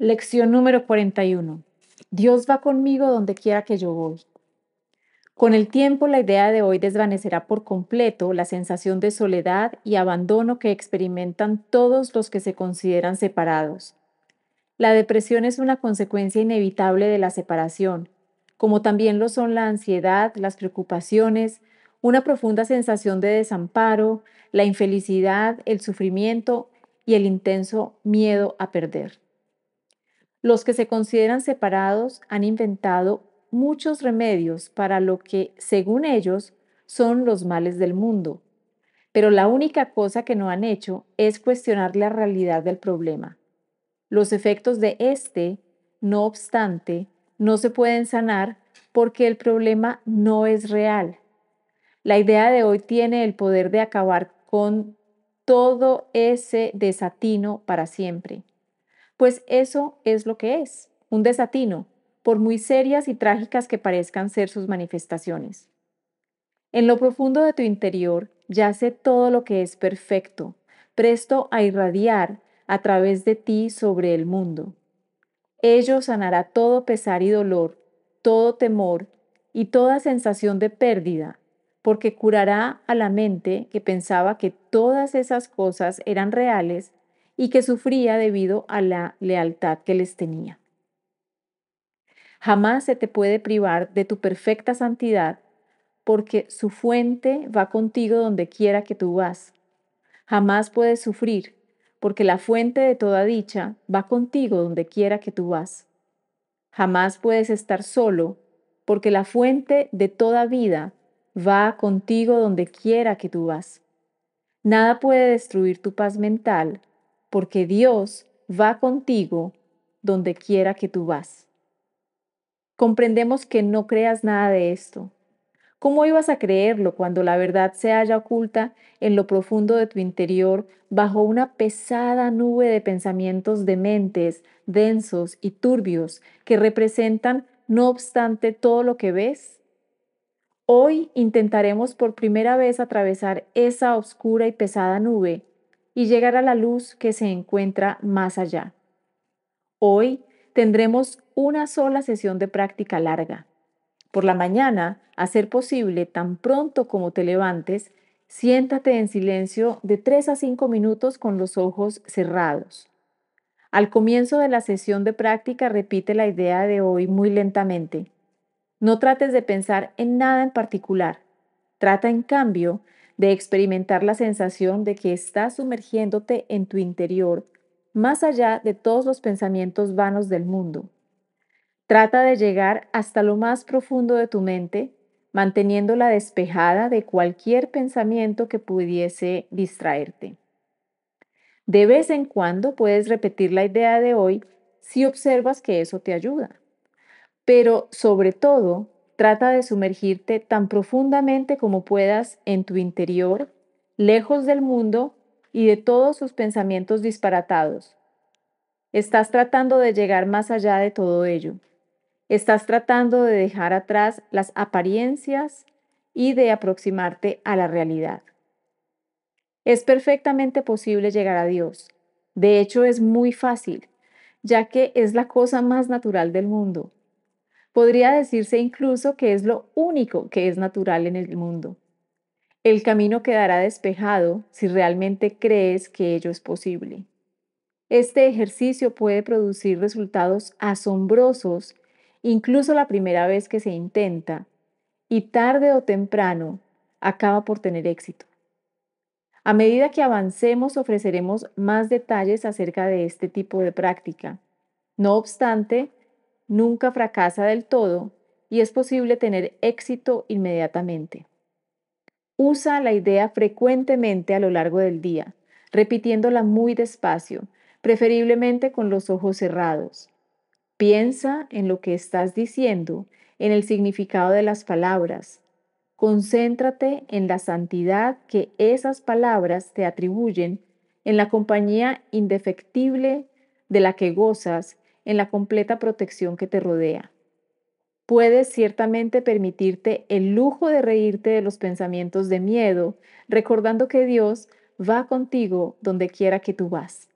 Lección número 41. Dios va conmigo donde quiera que yo voy. Con el tiempo, la idea de hoy desvanecerá por completo la sensación de soledad y abandono que experimentan todos los que se consideran separados. La depresión es una consecuencia inevitable de la separación, como también lo son la ansiedad, las preocupaciones, una profunda sensación de desamparo, la infelicidad, el sufrimiento y el intenso miedo a perder. Los que se consideran separados han inventado muchos remedios para lo que, según ellos, son los males del mundo. Pero la única cosa que no han hecho es cuestionar la realidad del problema. Los efectos de este, no obstante, no se pueden sanar porque el problema no es real. La idea de hoy tiene el poder de acabar con todo ese desatino para siempre pues eso es lo que es, un desatino, por muy serias y trágicas que parezcan ser sus manifestaciones. En lo profundo de tu interior yace todo lo que es perfecto, presto a irradiar a través de ti sobre el mundo. Ello sanará todo pesar y dolor, todo temor y toda sensación de pérdida, porque curará a la mente que pensaba que todas esas cosas eran reales y que sufría debido a la lealtad que les tenía. Jamás se te puede privar de tu perfecta santidad porque su fuente va contigo donde quiera que tú vas. Jamás puedes sufrir porque la fuente de toda dicha va contigo donde quiera que tú vas. Jamás puedes estar solo porque la fuente de toda vida va contigo donde quiera que tú vas. Nada puede destruir tu paz mental porque Dios va contigo donde quiera que tú vas. Comprendemos que no creas nada de esto. ¿Cómo ibas a creerlo cuando la verdad se halla oculta en lo profundo de tu interior bajo una pesada nube de pensamientos dementes, densos y turbios que representan, no obstante, todo lo que ves? Hoy intentaremos por primera vez atravesar esa oscura y pesada nube y llegar a la luz que se encuentra más allá. Hoy tendremos una sola sesión de práctica larga. Por la mañana, a ser posible, tan pronto como te levantes, siéntate en silencio de 3 a 5 minutos con los ojos cerrados. Al comienzo de la sesión de práctica repite la idea de hoy muy lentamente. No trates de pensar en nada en particular. Trata, en cambio, de experimentar la sensación de que estás sumergiéndote en tu interior, más allá de todos los pensamientos vanos del mundo. Trata de llegar hasta lo más profundo de tu mente, manteniéndola despejada de cualquier pensamiento que pudiese distraerte. De vez en cuando puedes repetir la idea de hoy si observas que eso te ayuda. Pero sobre todo, Trata de sumergirte tan profundamente como puedas en tu interior, lejos del mundo y de todos sus pensamientos disparatados. Estás tratando de llegar más allá de todo ello. Estás tratando de dejar atrás las apariencias y de aproximarte a la realidad. Es perfectamente posible llegar a Dios. De hecho, es muy fácil, ya que es la cosa más natural del mundo. Podría decirse incluso que es lo único que es natural en el mundo. El camino quedará despejado si realmente crees que ello es posible. Este ejercicio puede producir resultados asombrosos incluso la primera vez que se intenta y tarde o temprano acaba por tener éxito. A medida que avancemos ofreceremos más detalles acerca de este tipo de práctica. No obstante, nunca fracasa del todo y es posible tener éxito inmediatamente. Usa la idea frecuentemente a lo largo del día, repitiéndola muy despacio, preferiblemente con los ojos cerrados. Piensa en lo que estás diciendo, en el significado de las palabras. Concéntrate en la santidad que esas palabras te atribuyen, en la compañía indefectible de la que gozas en la completa protección que te rodea. Puedes ciertamente permitirte el lujo de reírte de los pensamientos de miedo, recordando que Dios va contigo donde quiera que tú vas.